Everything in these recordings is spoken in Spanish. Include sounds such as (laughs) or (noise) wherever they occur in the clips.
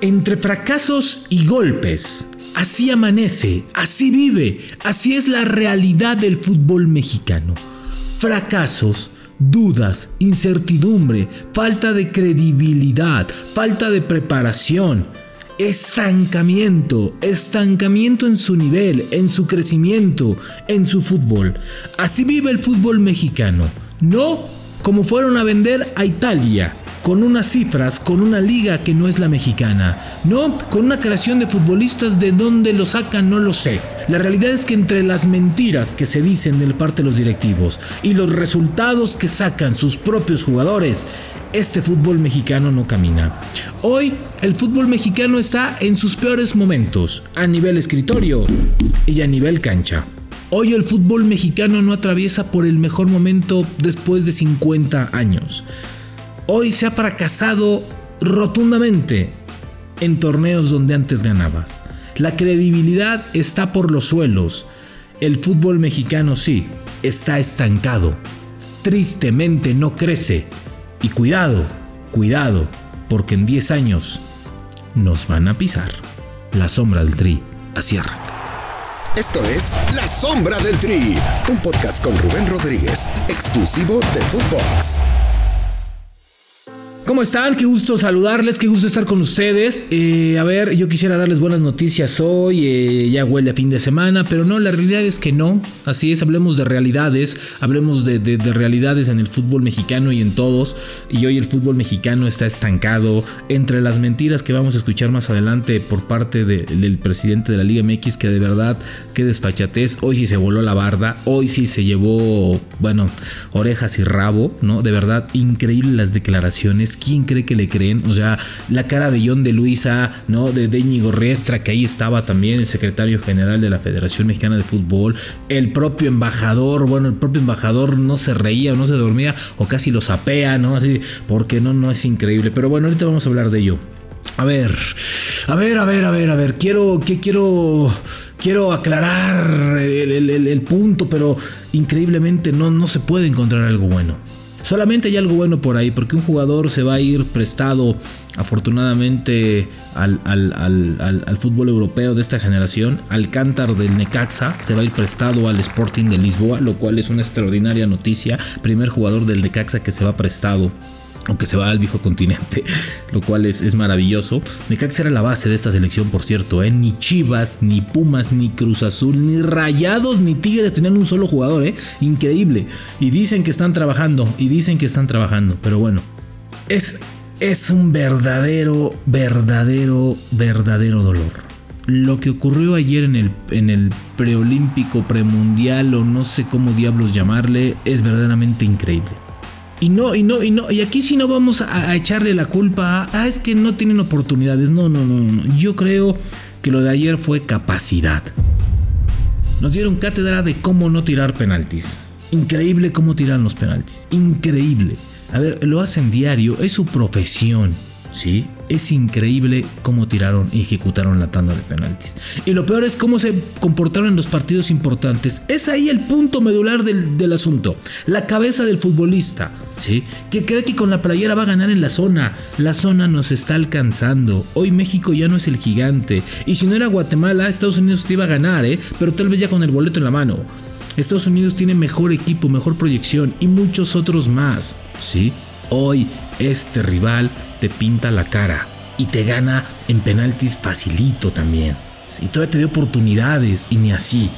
Entre fracasos y golpes, así amanece, así vive, así es la realidad del fútbol mexicano. Fracasos, dudas, incertidumbre, falta de credibilidad, falta de preparación, estancamiento, estancamiento en su nivel, en su crecimiento, en su fútbol. Así vive el fútbol mexicano, no como fueron a vender a Italia, con unas cifras, con una liga que no es la mexicana. No, con una creación de futbolistas de dónde lo sacan no lo sé. La realidad es que entre las mentiras que se dicen del parte de los directivos y los resultados que sacan sus propios jugadores, este fútbol mexicano no camina. Hoy el fútbol mexicano está en sus peores momentos, a nivel escritorio y a nivel cancha. Hoy el fútbol mexicano no atraviesa por el mejor momento después de 50 años hoy se ha fracasado rotundamente en torneos donde antes ganabas. La credibilidad está por los suelos. El fútbol mexicano sí, está estancado. Tristemente no crece. Y cuidado, cuidado, porque en 10 años nos van a pisar. La sombra del tri, así arranca. Esto es La Sombra del Tri, un podcast con Rubén Rodríguez, exclusivo de Footbox. ¿Cómo están? Qué gusto saludarles, qué gusto estar con ustedes. Eh, a ver, yo quisiera darles buenas noticias hoy, eh, ya huele a fin de semana, pero no, la realidad es que no. Así es, hablemos de realidades, hablemos de, realidades en el fútbol mexicano y en todos. Y hoy el fútbol mexicano está estancado entre las mentiras que vamos a escuchar más adelante por parte del presidente de la Liga MX, que de verdad, qué desfachatez. Hoy sí se voló la barda, hoy sí se llevó, bueno, orejas y rabo, ¿no? De verdad, increíble las declaraciones ¿quién cree que le creen? O sea, la cara de John de Luisa, ¿no? De Deñigo Riestra, que ahí estaba también el secretario general de la Federación Mexicana de Fútbol, el propio embajador, bueno, el propio embajador no se reía o no se dormía o casi lo sapea, ¿no? Así, porque no, no es increíble. Pero bueno, ahorita vamos a hablar de ello. A ver, a ver, a ver, a ver, a ver, quiero, que quiero, quiero aclarar el, punto, pero increíblemente no, no se puede encontrar algo bueno. Solamente hay algo bueno por ahí, porque un jugador se va a ir prestado, afortunadamente, al, al, fútbol europeo de esta generación. Alcántar del Necaxa se va a ir prestado al Sporting de Lisboa, lo cual es una extraordinaria noticia. Primer jugador del Necaxa que se va prestado aunque se va al viejo continente, (laughs) lo cual es, es maravilloso. Necaxa era la base de esta selección, por cierto, ¿eh? ni Chivas, ni Pumas, ni Cruz Azul, ni Rayados, ni Tigres tenían un solo jugador, ¿eh? increíble. Y dicen que están trabajando, y dicen que están trabajando, pero bueno, es, es un verdadero, verdadero, verdadero dolor. Lo que ocurrió ayer en el, en el preolímpico, premundial o no sé cómo diablos llamarle, es verdaderamente increíble. Y no, y no, y no, y aquí sí no vamos a, echarle la culpa a, ah, es que no tienen oportunidades. No, no, no, no. Yo creo que lo de ayer fue capacidad. Nos dieron cátedra de cómo no tirar penaltis. Increíble cómo tiran los penaltis. Increíble. A ver, lo hacen diario, es su profesión. ¿sí? Es increíble cómo tiraron y ejecutaron la tanda de penaltis. Y lo peor es cómo se comportaron en los partidos importantes. Es ahí el punto medular del, asunto. La cabeza del futbolista, ¿sí? Que cree que con la playera va a ganar en la zona. La zona nos está alcanzando. Hoy México ya no es el gigante. Y si no era Guatemala, Estados Unidos te iba a ganar, ¿eh? Pero tal vez ya con el boleto en la mano. Estados Unidos tiene mejor equipo, mejor proyección y muchos otros más, ¿sí? Hoy este rival te pinta la cara y te gana en penaltis facilito también. Y todavía te dio oportunidades y ni así.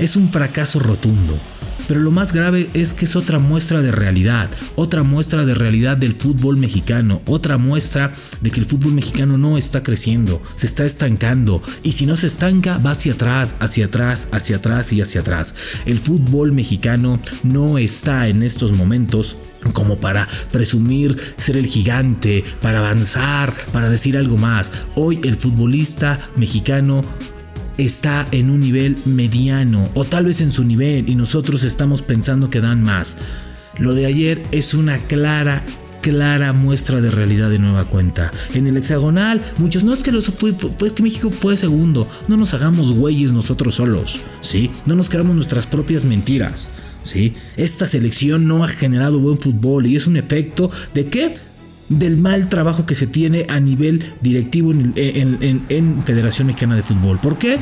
Es un fracaso rotundo. Pero lo más grave es que es otra muestra de realidad, otra muestra de realidad del fútbol mexicano, otra muestra de que el fútbol mexicano no está creciendo, se está estancando y si no se estanca va hacia atrás, hacia atrás, hacia atrás y hacia atrás. El fútbol mexicano no está en estos momentos como para presumir ser el gigante, para avanzar, para decir algo más. Hoy el futbolista mexicano está en un nivel mediano o tal vez en su nivel y nosotros estamos pensando que dan más. Lo de ayer es una clara clara muestra de realidad de nueva cuenta. En el hexagonal, muchos no es que los pues que México fue segundo. No nos hagamos güeyes nosotros solos, ¿sí? No nos creamos nuestras propias mentiras, ¿sí? Esta selección no ha generado buen fútbol y es un efecto de qué? Del mal trabajo que se tiene a nivel directivo en, en Federación Mexicana de Fútbol. ¿Por qué?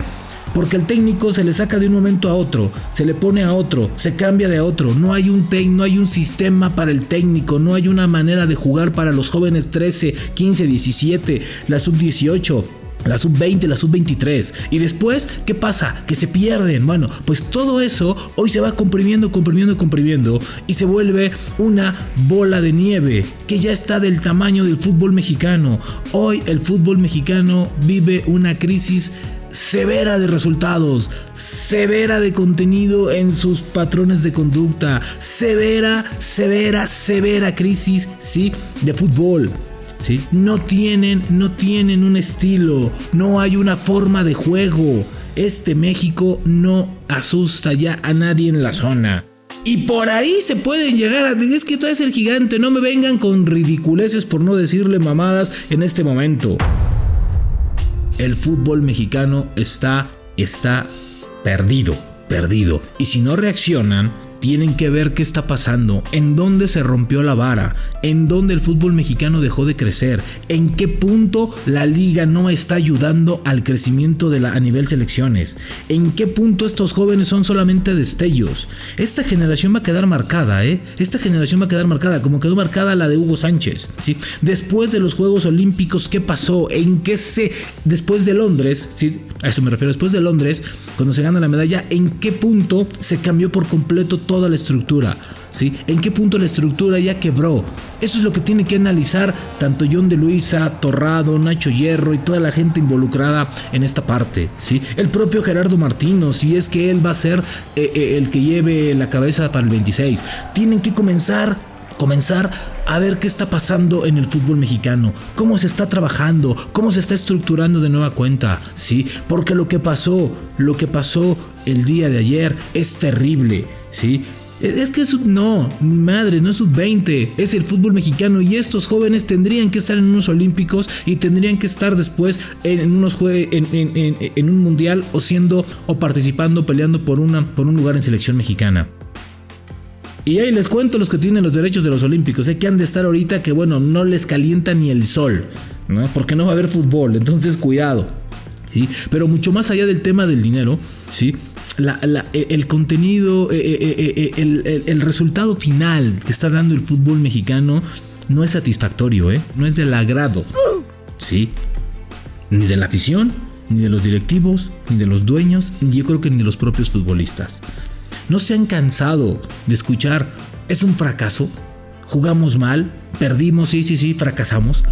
Porque el técnico se le saca de un momento a otro, se le pone a otro, se cambia de otro. No hay un no hay un sistema para el técnico, no hay una manera de jugar para los jóvenes 13, 15, 17, la sub 18 la sub-20, la sub-23. Y después, ¿qué pasa? Que se pierden. Bueno, pues todo eso hoy se va comprimiendo, comprimiendo, comprimiendo y se vuelve una bola de nieve que ya está del tamaño del fútbol mexicano. Hoy el fútbol mexicano vive una crisis severa de resultados, severa de contenido en sus patrones de conducta, severa, severa, severa crisis, ¿sí? De fútbol. No tienen, no tienen un estilo, no hay una forma de juego. Este México no asusta ya a nadie en la zona. Y por ahí se pueden llegar a... Es que tú eres el gigante, no me vengan con ridiculeces por no decirle mamadas en este momento el fútbol mexicano está, está perdido, perdido. Y si no reaccionan, tienen que ver qué está pasando, en dónde se rompió la vara, en dónde el fútbol mexicano dejó de crecer, en qué punto la liga no está ayudando al crecimiento de la, a nivel selecciones, en qué punto estos jóvenes son solamente destellos. Esta generación va a quedar marcada, ¿eh? Esta generación va a quedar marcada, como quedó marcada la de Hugo Sánchez, ¿sí? Después de los Juegos Olímpicos, ¿qué pasó? ¿En qué se... Después de Londres, ¿sí? A eso me refiero, después de Londres, cuando se gana la medalla, ¿en qué punto se cambió por completo toda la estructura. ¿Sí? ¿En qué punto la estructura ya quebró? Eso es lo que tiene que analizar tanto John de Luisa, Torrado, Nacho Hierro y toda la gente involucrada en esta parte. ¿sí? El propio Gerardo Martino, si es que él va a ser eh, eh, el que lleve la cabeza para el 26. Tienen que comenzar comenzar a ver qué está pasando en el fútbol mexicano, cómo se está trabajando, cómo se está estructurando de nueva cuenta, ¿sí? Porque lo que pasó, lo que pasó el día de ayer es terrible, ¿sí? Es que es no, mi madre, no es sub-20, es el fútbol mexicano y estos jóvenes tendrían que estar en unos olímpicos y tendrían que estar después en, unos en, un mundial o siendo o participando, peleando por, una, por un lugar en selección mexicana. Y ahí les cuento los que tienen los derechos de los olímpicos, sé que han de estar ahorita que bueno, no les calienta ni el sol, ¿no? Porque no va a haber fútbol, entonces cuidado. Pero mucho más allá del tema del dinero, ¿sí? E, el contenido, e, e, el, resultado final que está dando el fútbol mexicano no es satisfactorio, ¿eh? no es del agrado. Sí, ni de la afición, ni de los directivos, ni de los dueños, y yo creo que ni de los propios futbolistas. No se han cansado de escuchar, es un fracaso, jugamos mal, perdimos, sí, sí, sí, fracasamos.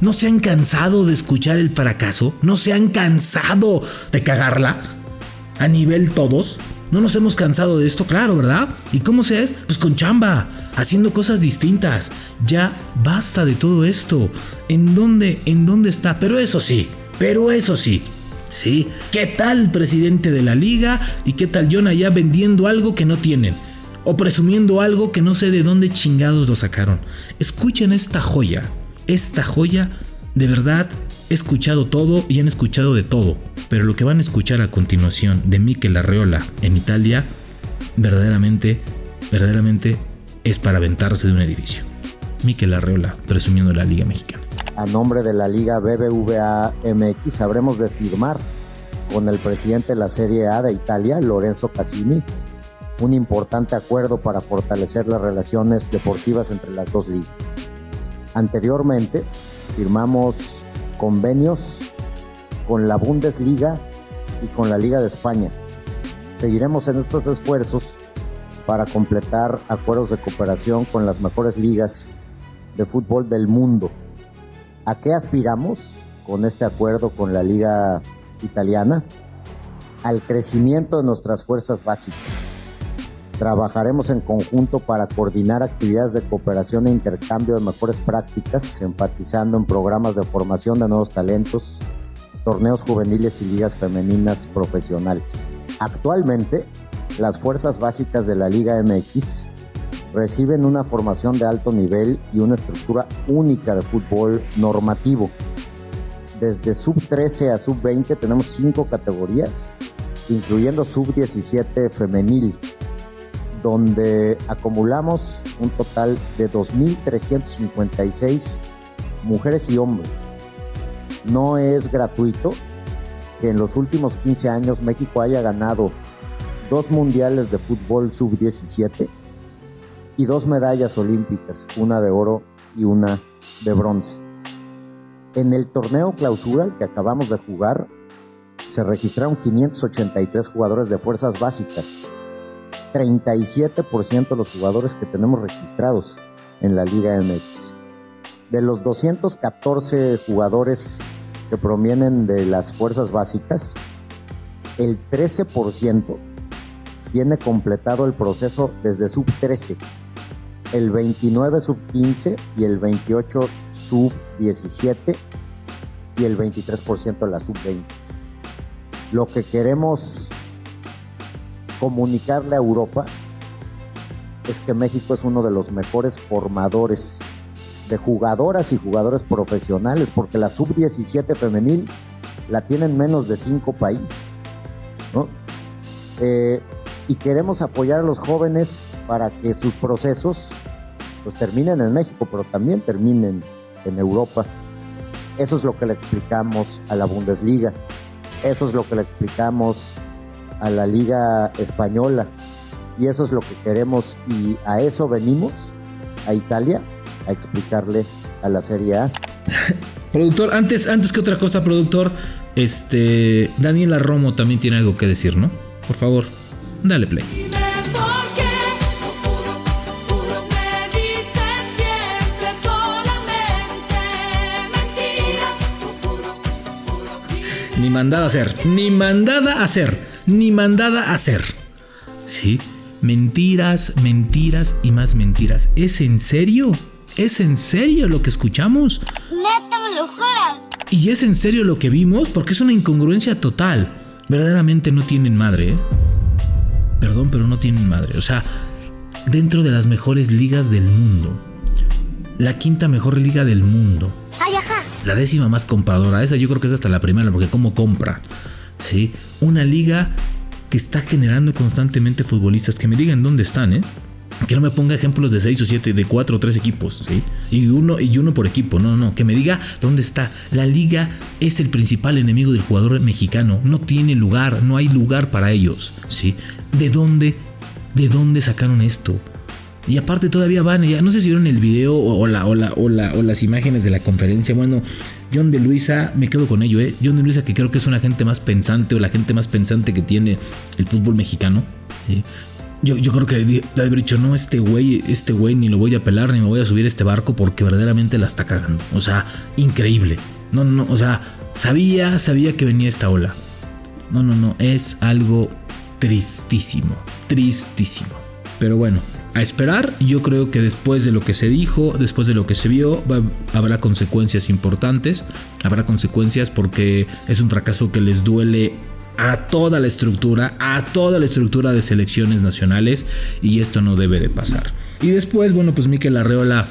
No se han cansado de escuchar el fracaso, no se han cansado de cagarla a nivel todos. No nos hemos cansado de esto, claro, ¿verdad? ¿Y cómo se es? Pues con chamba, haciendo cosas distintas. Ya basta de todo esto. ¿En dónde, en dónde está? Pero eso sí, pero eso sí. ¿Sí? ¿Qué tal presidente de la liga? ¿Y qué tal John allá vendiendo algo que no tienen? O presumiendo algo que no sé de dónde chingados lo sacaron. Escuchen esta joya. Esta joya de verdad escuchado todo y han escuchado de todo, pero lo que van a escuchar a continuación de Mikel Arreola en Italia, verdaderamente, verdaderamente es para aventarse de un edificio. Mikel Arreola, presumiendo la Liga Mexicana. A nombre de la Liga BBVA MX, habremos de firmar con el presidente de la Serie A de Italia, Lorenzo Cassini, un importante acuerdo para fortalecer las relaciones deportivas entre las dos ligas. Anteriormente, firmamos convenios con la Bundesliga y con la Liga de España. Seguiremos en estos esfuerzos para completar acuerdos de cooperación con las mejores ligas de fútbol del mundo. ¿A qué aspiramos con este acuerdo con la Liga Italiana? Al crecimiento de nuestras fuerzas básicas Trabajaremos en conjunto para coordinar actividades de cooperación e intercambio de mejores prácticas, enfatizando en programas de formación de nuevos talentos, torneos juveniles y ligas femeninas profesionales. Actualmente, las fuerzas básicas de la Liga MX reciben una formación de alto nivel y una estructura única de fútbol normativo. Desde sub 13 a sub 20 tenemos cinco categorías, incluyendo sub 17 femenil, donde acumulamos un total de 2.356 mujeres y hombres. No es gratuito que en los últimos 15 años México haya ganado dos mundiales de fútbol sub-17 y dos medallas olímpicas, una de oro y una de bronce. En el torneo clausura que acabamos de jugar, se registraron 583 jugadores de fuerzas básicas, 37% de los jugadores que tenemos registrados en la Liga MX. De los 214 jugadores que provienen de las fuerzas básicas, el 13% tiene completado el proceso desde sub 13, el 29 sub 15 y el 28 sub 17 y el 23% de la sub 20. Lo que queremos comunicarle a Europa es que México es uno de los mejores formadores de jugadoras y jugadores profesionales, porque la sub-17 femenil la tienen menos de cinco países. Eh, y queremos apoyar a los jóvenes para que sus procesos pues terminen en México, pero también terminen en Europa. Eso es lo que le explicamos a la Bundesliga. Eso es lo que le explicamos a la Liga Española. Y eso es lo que queremos y a eso venimos, a Italia, a explicarle a la Serie A. (laughs) productor, antes, antes que otra cosa, productor, este Daniela Romo también tiene algo que decir, ¿no? Por favor, dale play. Ni mandada a hacer, ni mandada a hacer, ni mandada a hacer. ¿Sí? Mentiras, mentiras y más mentiras. ¿Es en serio? ¿Es en serio lo que escuchamos? Neta, me lo ¿Y es en serio lo que vimos? Porque es una incongruencia total. Verdaderamente no tienen madre, ¿eh? Perdón, pero no tienen madre. O sea, dentro de las mejores ligas del mundo. La quinta mejor liga del mundo la décima más compradora. Esa yo creo que es hasta la primera, porque cómo compra. ¿Sí? Una liga que está generando constantemente futbolistas. Que me digan dónde están, ¿eh? Que no me ponga ejemplos de 6 o 7, de 4 o 3 equipos. Y uno, y uno por equipo, no, no, que me diga dónde está. La liga es el principal enemigo del jugador mexicano. No tiene lugar, no hay lugar para ellos, ¿sí? ¿De dónde, de dónde sacaron esto? Y aparte todavía van, ya no sé si vieron el video o, la, o, o, las imágenes de la conferencia. Bueno, John de Luisa, me quedo con ello, ¿eh? John de Luisa que creo que es una gente más pensante o la gente más pensante que tiene el fútbol mexicano. Yo, yo, creo que de haber dicho, no, este güey, este güey ni lo voy a pelar ni me voy a subir a este barco porque verdaderamente la está cagando. O sea, increíble. No, no, no, o sea, sabía, sabía que venía esta ola. No, no, no, es algo tristísimo, tristísimo. Pero bueno, a esperar. Yo creo que después de lo que se dijo, después de lo que se vio, habrá consecuencias importantes. Habrá consecuencias porque es un fracaso que les duele a toda la estructura, a toda la estructura de selecciones nacionales y esto no debe de pasar. Y después, bueno, pues Miquel Arreola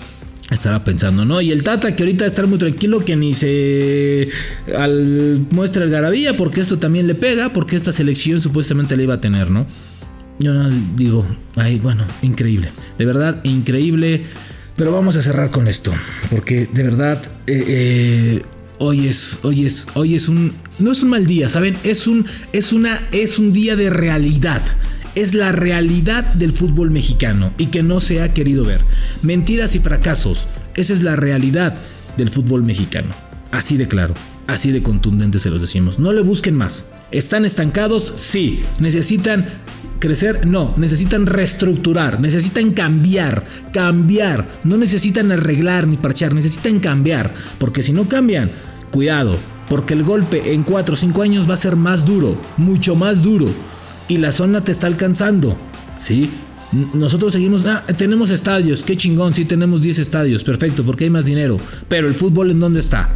estará pensando, ¿no? Y el Tata que ahorita está muy tranquilo que ni se al, muestra el garabía porque esto también le pega, porque esta selección supuestamente le iba a tener, ¿no? Yo no digo, ay, bueno, increíble. De verdad, increíble. Pero vamos a cerrar con esto. Porque de verdad, eh, eh, hoy es, hoy es, hoy es un, no es un mal día, ¿saben? Es un, es una, es un día de realidad. Es la realidad del fútbol mexicano y que no se ha querido ver. Mentiras y fracasos. Esa es la realidad del fútbol mexicano. Así de claro, así de contundente se los decimos. No le busquen más. ¿Están estancados? Sí. ¿Necesitan crecer? No. Necesitan reestructurar, necesitan cambiar, cambiar. No necesitan arreglar ni parchar, necesitan cambiar. Porque si no cambian, cuidado. Porque el golpe en 4 o 5 años va a ser más duro, mucho más duro. Y la zona te está alcanzando. ¿Sí? Nosotros seguimos, ah, tenemos estadios, qué chingón, sí tenemos 10 estadios, perfecto, porque hay más dinero. Pero el fútbol en dónde está?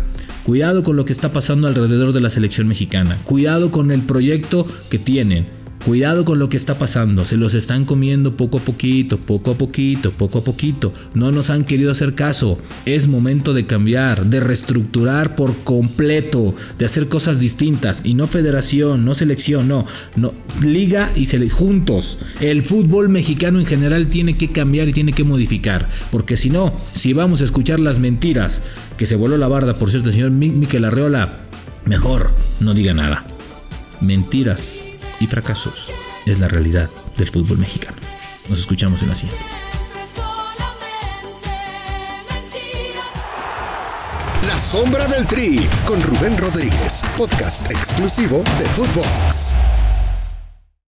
Cuidado con lo que está pasando alrededor de la selección mexicana. Cuidado con el proyecto que tienen. Cuidado con lo que está pasando, se los están comiendo poco a poquito, poco a poquito, poco a poquito. No nos han querido hacer caso. Es momento de cambiar, de reestructurar por completo, de hacer cosas distintas y no federación, no selección, no, no liga y se juntos. El fútbol mexicano en general tiene que cambiar y tiene que modificar, porque si no, si vamos a escuchar las mentiras que se voló la barda, por cierto, señor Miquel Arreola, mejor no diga nada. Mentiras y fracasos es la realidad del fútbol mexicano. Nos escuchamos en la siguiente. La sombra del tri con Rubén Rodríguez, podcast exclusivo de Footbox.